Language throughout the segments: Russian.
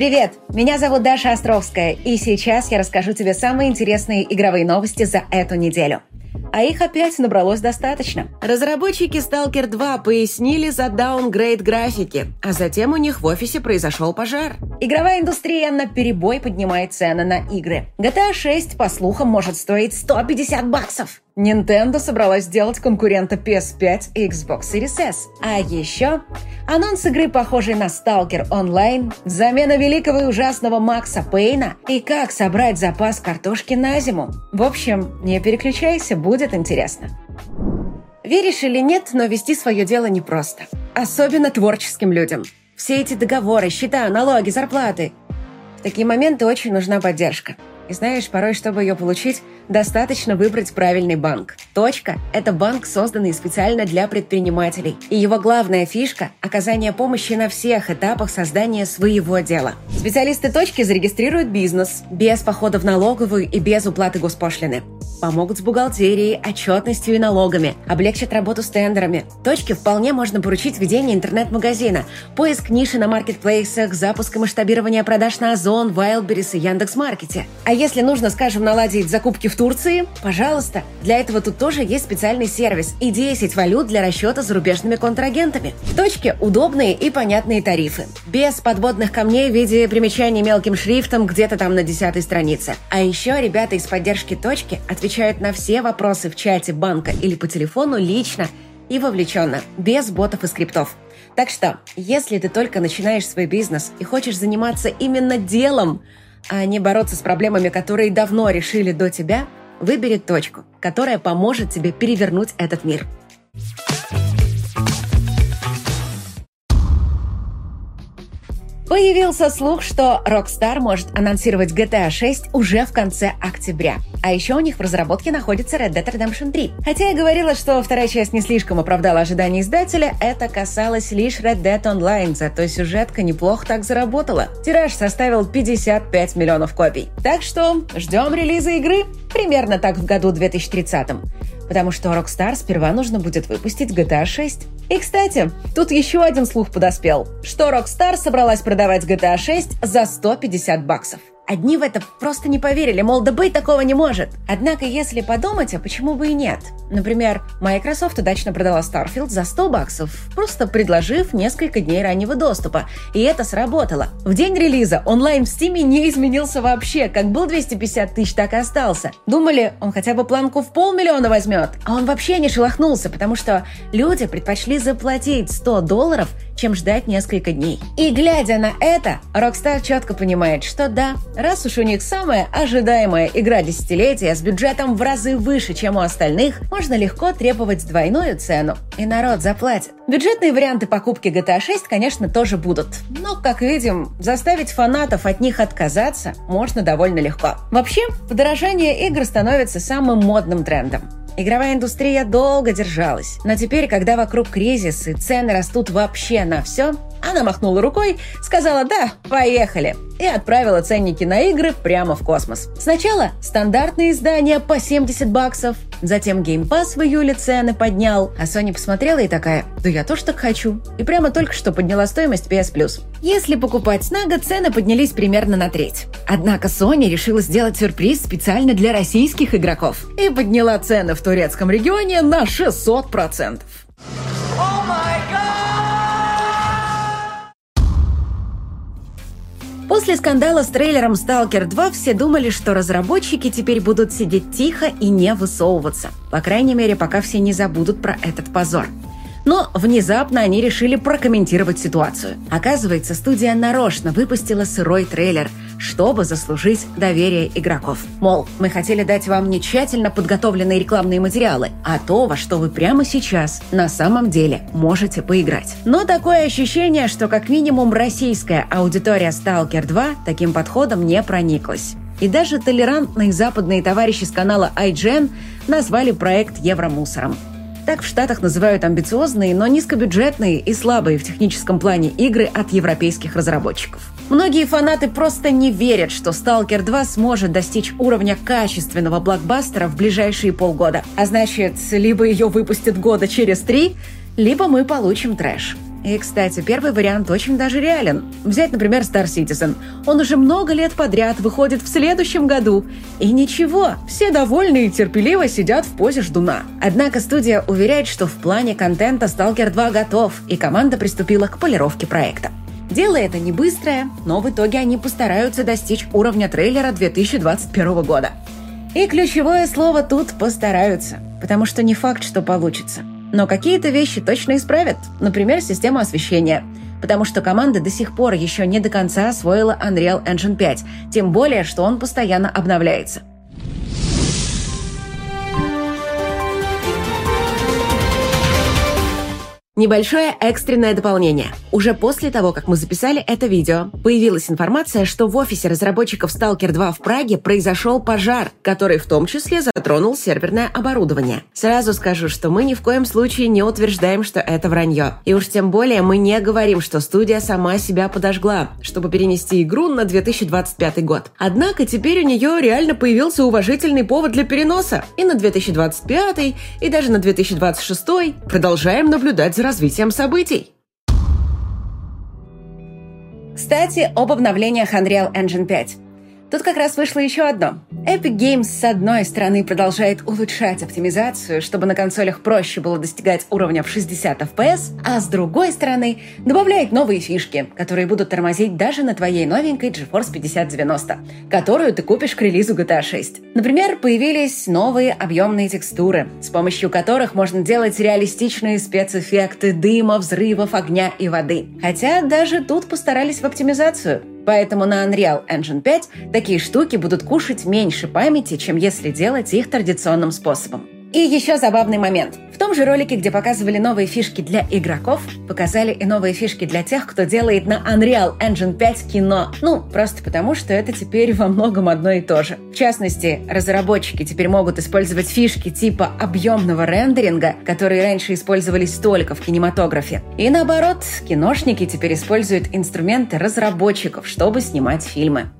Привет! Меня зовут Даша Островская, и сейчас я расскажу тебе самые интересные игровые новости за эту неделю. А их опять набралось достаточно. Разработчики Stalker 2 пояснили за даунгрейд графики, а затем у них в офисе произошел пожар. Игровая индустрия на перебой поднимает цены на игры. GTA 6, по слухам, может стоить 150 баксов. Nintendo собралась сделать конкурента PS5 и Xbox Series S. А еще анонс игры, похожей на Stalker Online, замена великого и ужасного Макса Пейна и как собрать запас картошки на зиму. В общем, не переключайся, будет интересно. Веришь или нет, но вести свое дело непросто. Особенно творческим людям. Все эти договоры, счета, налоги, зарплаты. В такие моменты очень нужна поддержка. И знаешь, порой, чтобы ее получить, достаточно выбрать правильный банк. Точка – это банк, созданный специально для предпринимателей. И его главная фишка – оказание помощи на всех этапах создания своего дела. Специалисты точки зарегистрируют бизнес без похода в налоговую и без уплаты госпошлины. Помогут с бухгалтерией, отчетностью и налогами, облегчат работу с тендерами. Точке вполне можно поручить ведение интернет-магазина, поиск ниши на маркетплейсах, запуск и масштабирование продаж на Озон, Wildberries и Яндекс.Маркете. А если нужно, скажем, наладить закупки в Турции, пожалуйста. Для этого тут тоже есть специальный сервис и 10 валют для расчета с зарубежными контрагентами. В точке удобные и понятные тарифы. Без подводных камней в виде примечаний мелким шрифтом где-то там на десятой странице. А еще ребята из поддержки точки отвечают на все вопросы в чате банка или по телефону лично и вовлеченно, без ботов и скриптов. Так что, если ты только начинаешь свой бизнес и хочешь заниматься именно делом, а не бороться с проблемами, которые давно решили до тебя, выбери точку, которая поможет тебе перевернуть этот мир. Появился слух, что Rockstar может анонсировать GTA 6 уже в конце октября. А еще у них в разработке находится Red Dead Redemption 3. Хотя я говорила, что вторая часть не слишком оправдала ожидания издателя, это касалось лишь Red Dead Online, зато сюжетка неплохо так заработала. Тираж составил 55 миллионов копий. Так что ждем релиза игры примерно так в году 2030 потому что Rockstar сперва нужно будет выпустить GTA 6. И, кстати, тут еще один слух подоспел, что Rockstar собралась продавать GTA 6 за 150 баксов. Одни в это просто не поверили, мол, да быть такого не может. Однако, если подумать, а почему бы и нет? Например, Microsoft удачно продала Starfield за 100 баксов, просто предложив несколько дней раннего доступа. И это сработало. В день релиза онлайн в Steam не изменился вообще. Как был 250 тысяч, так и остался. Думали, он хотя бы планку в полмиллиона возьмет. А он вообще не шелохнулся, потому что люди предпочли заплатить 100 долларов, чем ждать несколько дней. И глядя на это, Rockstar четко понимает, что да, Раз уж у них самая ожидаемая игра десятилетия с бюджетом в разы выше, чем у остальных, можно легко требовать двойную цену, и народ заплатит. Бюджетные варианты покупки GTA 6, конечно, тоже будут. Но, как видим, заставить фанатов от них отказаться можно довольно легко. Вообще, подорожание игр становится самым модным трендом. Игровая индустрия долго держалась, но теперь, когда вокруг кризис и цены растут вообще на все, она махнула рукой, сказала «да, поехали» и отправила ценники на игры прямо в космос. Сначала стандартные издания по 70 баксов, затем Game Pass в июле цены поднял, а Sony посмотрела и такая «да я тоже так хочу» и прямо только что подняла стоимость PS Plus. Если покупать на год, цены поднялись примерно на треть. Однако Sony решила сделать сюрприз специально для российских игроков и подняла цены в турецком регионе на 600%. После скандала с трейлером Stalker 2 все думали, что разработчики теперь будут сидеть тихо и не высовываться. По крайней мере, пока все не забудут про этот позор. Но внезапно они решили прокомментировать ситуацию. Оказывается, студия нарочно выпустила сырой трейлер, чтобы заслужить доверие игроков. Мол, мы хотели дать вам не тщательно подготовленные рекламные материалы, а то, во что вы прямо сейчас на самом деле можете поиграть. Но такое ощущение, что как минимум российская аудитория Stalker 2 таким подходом не прониклась. И даже толерантные западные товарищи с канала IGN назвали проект «Евромусором». Так в Штатах называют амбициозные, но низкобюджетные и слабые в техническом плане игры от европейских разработчиков. Многие фанаты просто не верят, что Stalker 2 сможет достичь уровня качественного блокбастера в ближайшие полгода. А значит, либо ее выпустят года через три, либо мы получим трэш. И, кстати, первый вариант очень даже реален. Взять, например, Star Citizen. Он уже много лет подряд выходит в следующем году. И ничего, все довольны и терпеливо сидят в позе ждуна. Однако студия уверяет, что в плане контента Stalker 2 готов, и команда приступила к полировке проекта. Дело это не быстрое, но в итоге они постараются достичь уровня трейлера 2021 года. И ключевое слово тут «постараются», потому что не факт, что получится. Но какие-то вещи точно исправят, например, систему освещения, потому что команда до сих пор еще не до конца освоила Unreal Engine 5, тем более, что он постоянно обновляется. Небольшое экстренное дополнение. Уже после того, как мы записали это видео, появилась информация, что в офисе разработчиков Stalker 2 в Праге произошел пожар, который в том числе затронул серверное оборудование. Сразу скажу, что мы ни в коем случае не утверждаем, что это вранье. И уж тем более мы не говорим, что студия сама себя подожгла, чтобы перенести игру на 2025 год. Однако теперь у нее реально появился уважительный повод для переноса. И на 2025, и даже на 2026 продолжаем наблюдать за развитием событий. Кстати, об обновлениях Unreal Engine 5. Тут как раз вышло еще одно. Epic Games с одной стороны продолжает улучшать оптимизацию, чтобы на консолях проще было достигать уровня в 60 FPS, а с другой стороны добавляет новые фишки, которые будут тормозить даже на твоей новенькой GeForce 5090, которую ты купишь к релизу GTA 6. Например, появились новые объемные текстуры, с помощью которых можно делать реалистичные спецэффекты дыма, взрывов, огня и воды. Хотя даже тут постарались в оптимизацию. Поэтому на Unreal Engine 5 такие штуки будут кушать меньше памяти, чем если делать их традиционным способом. И еще забавный момент. В том же ролике, где показывали новые фишки для игроков, показали и новые фишки для тех, кто делает на Unreal Engine 5 кино. Ну, просто потому, что это теперь во многом одно и то же. В частности, разработчики теперь могут использовать фишки типа объемного рендеринга, которые раньше использовались только в кинематографе. И наоборот, киношники теперь используют инструменты разработчиков, чтобы снимать фильмы.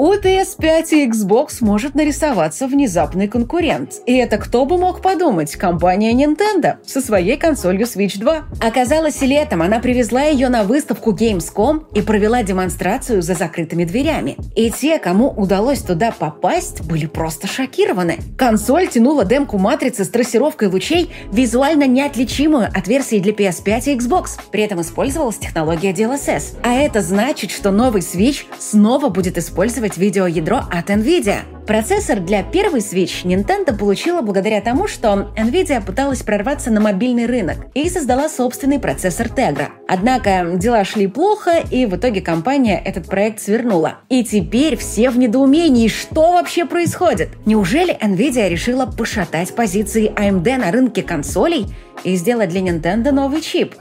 У PS5 и Xbox может нарисоваться внезапный конкурент. И это кто бы мог подумать? Компания Nintendo со своей консолью Switch 2. Оказалось, летом она привезла ее на выставку Gamescom и провела демонстрацию за закрытыми дверями. И те, кому удалось туда попасть, были просто шокированы. Консоль тянула демку матрицы с трассировкой лучей, визуально неотличимую от версии для PS5 и Xbox. При этом использовалась технология DLSS. А это значит, что новый Switch снова будет использовать использовать видеоядро от NVIDIA. Процессор для первой Switch Nintendo получила благодаря тому, что NVIDIA пыталась прорваться на мобильный рынок и создала собственный процессор Tegra. Однако дела шли плохо, и в итоге компания этот проект свернула. И теперь все в недоумении, что вообще происходит? Неужели NVIDIA решила пошатать позиции AMD на рынке консолей и сделать для Nintendo новый чип?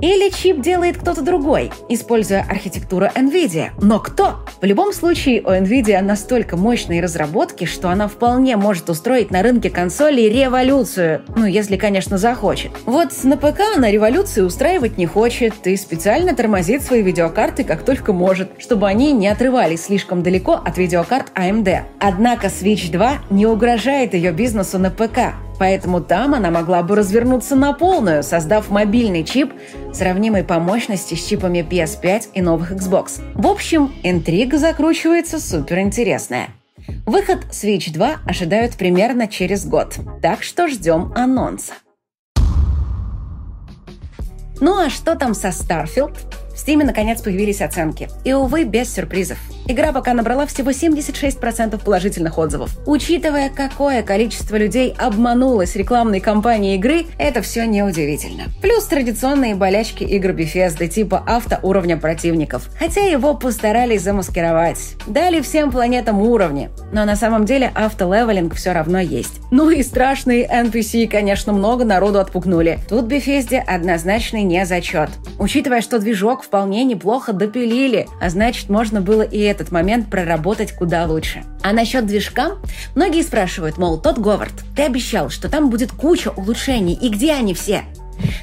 Или чип делает кто-то другой, используя архитектуру NVIDIA. Но кто? В любом случае, у NVIDIA настолько мощные разработки, что она вполне может устроить на рынке консолей революцию. Ну, если, конечно, захочет. Вот на ПК она революцию устраивать не хочет и специально тормозит свои видеокарты как только может, чтобы они не отрывались слишком далеко от видеокарт AMD. Однако Switch 2 не угрожает ее бизнесу на ПК. Поэтому там она могла бы развернуться на полную, создав мобильный чип, сравнимый по мощности с чипами PS5 и новых Xbox. В общем, интрига закручивается суперинтересная. Выход Switch 2 ожидают примерно через год, так что ждем анонса. Ну а что там со Starfield? В Steam наконец появились оценки. И, увы, без сюрпризов. Игра пока набрала всего 76% положительных отзывов. Учитывая, какое количество людей обманулось рекламной кампанией игры, это все неудивительно. Плюс традиционные болячки игр Bethesda типа автоуровня противников. Хотя его постарались замаскировать. Дали всем планетам уровни. Но на самом деле автолевелинг все равно есть. Ну и страшные NPC, конечно, много народу отпугнули. Тут Bethesda однозначный не зачет. Учитывая, что движок вполне неплохо допилили, а значит, можно было и этот момент проработать куда лучше. А насчет движка? Многие спрашивают, мол, тот Говард, ты обещал, что там будет куча улучшений, и где они все?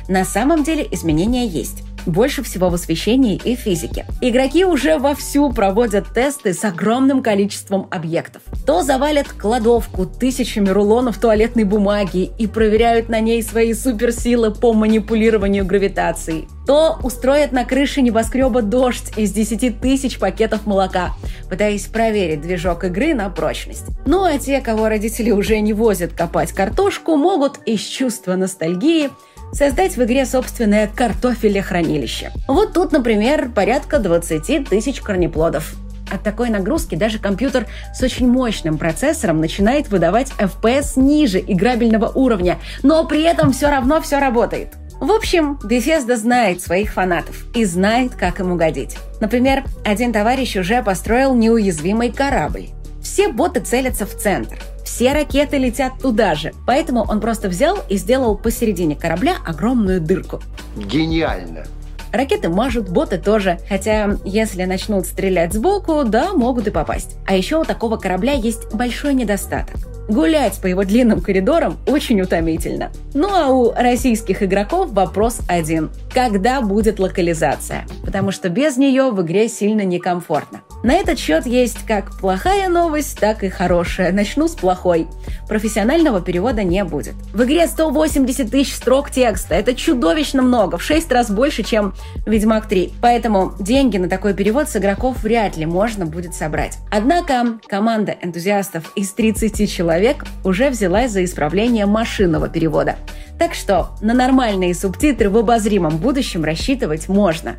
На самом деле изменения есть. больше всего в освещении и физике. Игроки уже вовсю проводят тесты с огромным количеством объектов. То завалят кладовку тысячами рулонов туалетной бумаги и проверяют на ней свои суперсилы по манипулированию гравитацией, то устроят на крыше небоскреба дождь из 10 тысяч пакетов молока, пытаясь проверить движок игры на прочность. Ну а те, кого родители уже не возят копать картошку, могут из чувства ностальгии создать в игре собственное картофелехранилище. Вот тут, например, порядка 20 тысяч корнеплодов. От такой нагрузки даже компьютер с очень мощным процессором начинает выдавать FPS ниже играбельного уровня, но при этом все равно все работает. В общем, Bethesda знает своих фанатов и знает, как им угодить. Например, один товарищ уже построил неуязвимый корабль. Все боты целятся в центр. Все ракеты летят туда же. Поэтому он просто взял и сделал посередине корабля огромную дырку. Гениально. Ракеты мажут, боты тоже. Хотя, если начнут стрелять сбоку, да, могут и попасть. А еще у такого корабля есть большой недостаток. Гулять по его длинным коридорам очень утомительно. Ну а у российских игроков вопрос один. Когда будет локализация? Потому что без нее в игре сильно некомфортно. На этот счет есть как плохая новость, так и хорошая. Начну с плохой. Профессионального перевода не будет. В игре 180 тысяч строк текста. Это чудовищно много, в 6 раз больше, чем Ведьмак 3. Поэтому деньги на такой перевод с игроков вряд ли можно будет собрать. Однако команда энтузиастов из 30 человек уже взялась за исправление машинного перевода. Так что на нормальные субтитры в обозримом будущем рассчитывать можно.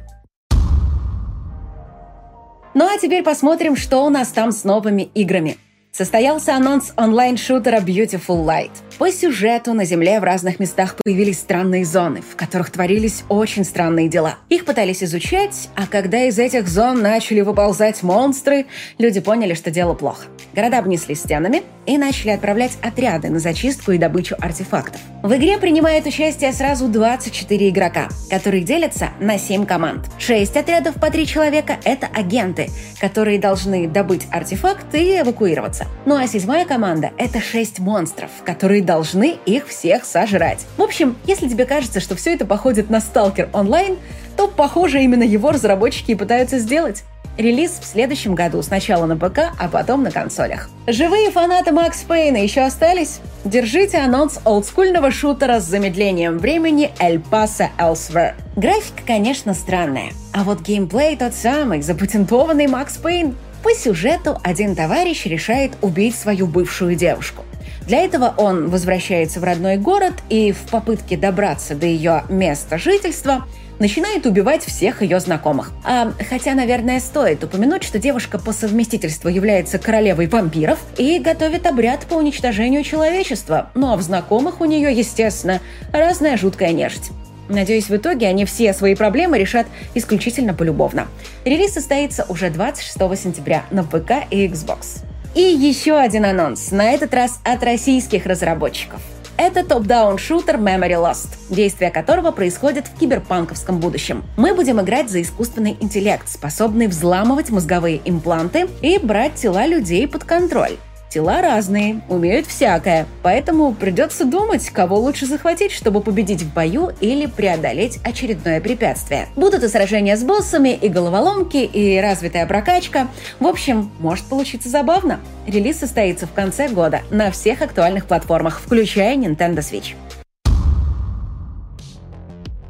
Ну а теперь посмотрим, что у нас там с новыми играми. Состоялся анонс онлайн-шутера Beautiful Light. По сюжету на Земле в разных местах появились странные зоны, в которых творились очень странные дела. Их пытались изучать, а когда из этих зон начали выползать монстры, люди поняли, что дело плохо. Города обнесли стенами и начали отправлять отряды на зачистку и добычу артефактов. В игре принимает участие сразу 24 игрока, которые делятся на 7 команд. 6 отрядов по 3 человека – это агенты, которые должны добыть артефакты и эвакуироваться. Ну а седьмая команда – это 6 монстров, которые должны их всех сожрать. В общем, если тебе кажется, что все это походит на Stalker онлайн, то, похоже, именно его разработчики и пытаются сделать. Релиз в следующем году, сначала на ПК, а потом на консолях. Живые фанаты Макс Пейна еще остались? Держите анонс олдскульного шутера с замедлением времени El Paso Elsewhere. Графика, конечно, странная, а вот геймплей тот самый, запатентованный Макс Пейн. По сюжету один товарищ решает убить свою бывшую девушку. Для этого он возвращается в родной город и в попытке добраться до ее места жительства начинает убивать всех ее знакомых. А, хотя, наверное, стоит упомянуть, что девушка по совместительству является королевой вампиров и готовит обряд по уничтожению человечества. Ну а в знакомых у нее, естественно, разная жуткая нежить. Надеюсь, в итоге они все свои проблемы решат исключительно полюбовно. Релиз состоится уже 26 сентября на ПК и Xbox. И еще один анонс, на этот раз от российских разработчиков. Это топ-даун шутер Memory Lost, действие которого происходит в киберпанковском будущем. Мы будем играть за искусственный интеллект, способный взламывать мозговые импланты и брать тела людей под контроль. Тела разные, умеют всякое, поэтому придется думать, кого лучше захватить, чтобы победить в бою или преодолеть очередное препятствие. Будут и сражения с боссами, и головоломки, и развитая прокачка. В общем, может получиться забавно. Релиз состоится в конце года на всех актуальных платформах, включая Nintendo Switch.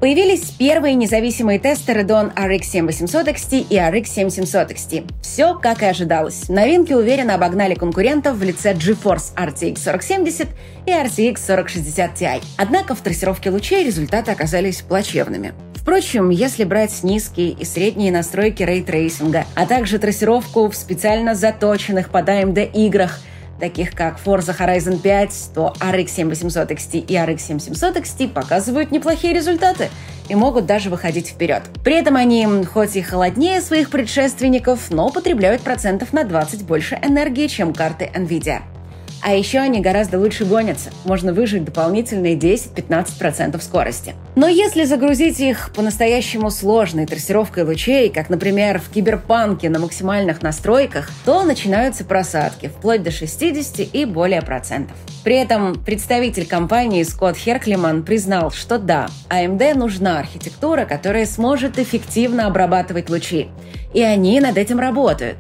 Появились первые независимые тесты Radeon RX 7800 XT и RX 7700 XT. Все как и ожидалось. Новинки уверенно обогнали конкурентов в лице GeForce RTX 4070 и RTX 4060 Ti. Однако в трассировке лучей результаты оказались плачевными. Впрочем, если брать низкие и средние настройки ray tracing а, а также трассировку в специально заточенных под AMD играх – таких как Forza Horizon 5, то RX 7800 XT и RX 7700 XT показывают неплохие результаты и могут даже выходить вперед. При этом они, хоть и холоднее своих предшественников, но потребляют процентов на 20 больше энергии, чем карты NVIDIA. А еще они гораздо лучше гонятся. Можно выжить дополнительные 10-15% скорости. Но если загрузить их по-настоящему сложной трассировкой лучей, как, например, в киберпанке на максимальных настройках, то начинаются просадки, вплоть до 60 и более процентов. При этом представитель компании Скотт Херклиман признал, что да, AMD нужна архитектура, которая сможет эффективно обрабатывать лучи. И они над этим работают.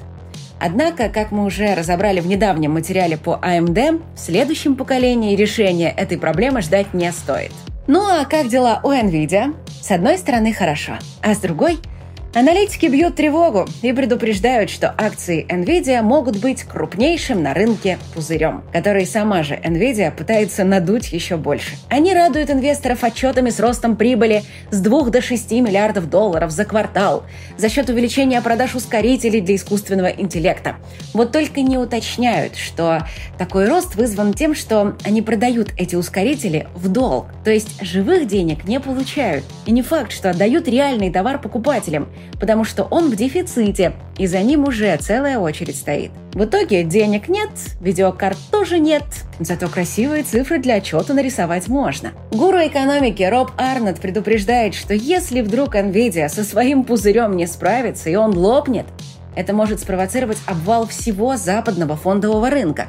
Однако, как мы уже разобрали в недавнем материале по AMD, в следующем поколении решения этой проблемы ждать не стоит. Ну а как дела у NVIDIA? С одной стороны, хорошо, а с другой – Аналитики бьют тревогу и предупреждают, что акции Nvidia могут быть крупнейшим на рынке пузырем, который сама же Nvidia пытается надуть еще больше. Они радуют инвесторов отчетами с ростом прибыли с 2 до 6 миллиардов долларов за квартал за счет увеличения продаж ускорителей для искусственного интеллекта. Вот только не уточняют, что такой рост вызван тем, что они продают эти ускорители в долг, то есть живых денег не получают. И не факт, что отдают реальный товар покупателям – потому что он в дефиците, и за ним уже целая очередь стоит. В итоге денег нет, видеокарт тоже нет, зато красивые цифры для отчета нарисовать можно. Гуру экономики Роб Арнольд предупреждает, что если вдруг NVIDIA со своим пузырем не справится и он лопнет, это может спровоцировать обвал всего западного фондового рынка.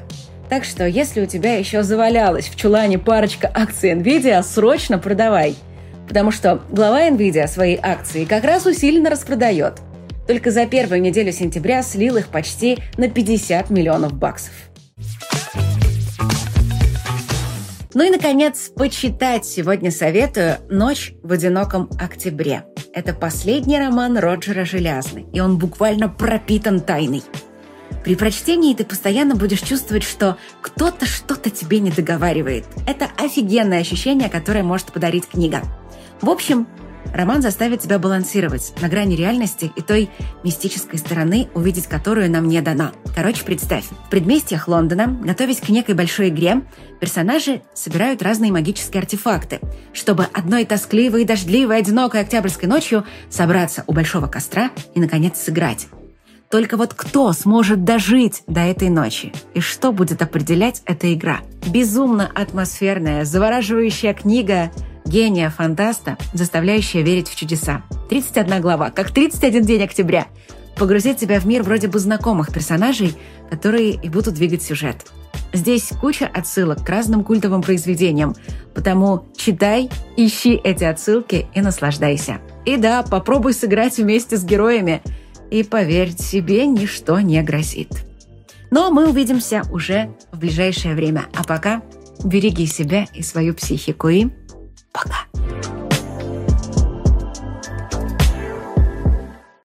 Так что, если у тебя еще завалялась в чулане парочка акций NVIDIA, срочно продавай – потому что глава NVIDIA свои акции как раз усиленно распродает. Только за первую неделю сентября слил их почти на 50 миллионов баксов. Ну и, наконец, почитать сегодня советую «Ночь в одиноком октябре». Это последний роман Роджера Желязный, и он буквально пропитан тайной. При прочтении ты постоянно будешь чувствовать, что кто-то что-то тебе не договаривает. Это офигенное ощущение, которое может подарить книга. В общем, роман заставит тебя балансировать на грани реальности и той мистической стороны, увидеть которую нам не дана. Короче, представь, в предместьях Лондона, готовясь к некой большой игре, персонажи собирают разные магические артефакты, чтобы одной тоскливой, дождливой, одинокой октябрьской ночью собраться у большого костра и, наконец, сыграть. Только вот кто сможет дожить до этой ночи? И что будет определять эта игра? Безумно атмосферная, завораживающая книга гения-фантаста, заставляющая верить в чудеса. 31 глава, как 31 день октября. Погрузит тебя в мир вроде бы знакомых персонажей, которые и будут двигать сюжет. Здесь куча отсылок к разным культовым произведениям, потому читай, ищи эти отсылки и наслаждайся. И да, попробуй сыграть вместе с героями, и поверь, себе ничто не грозит. Но мы увидимся уже в ближайшее время. А пока береги себя и свою психику и Bak.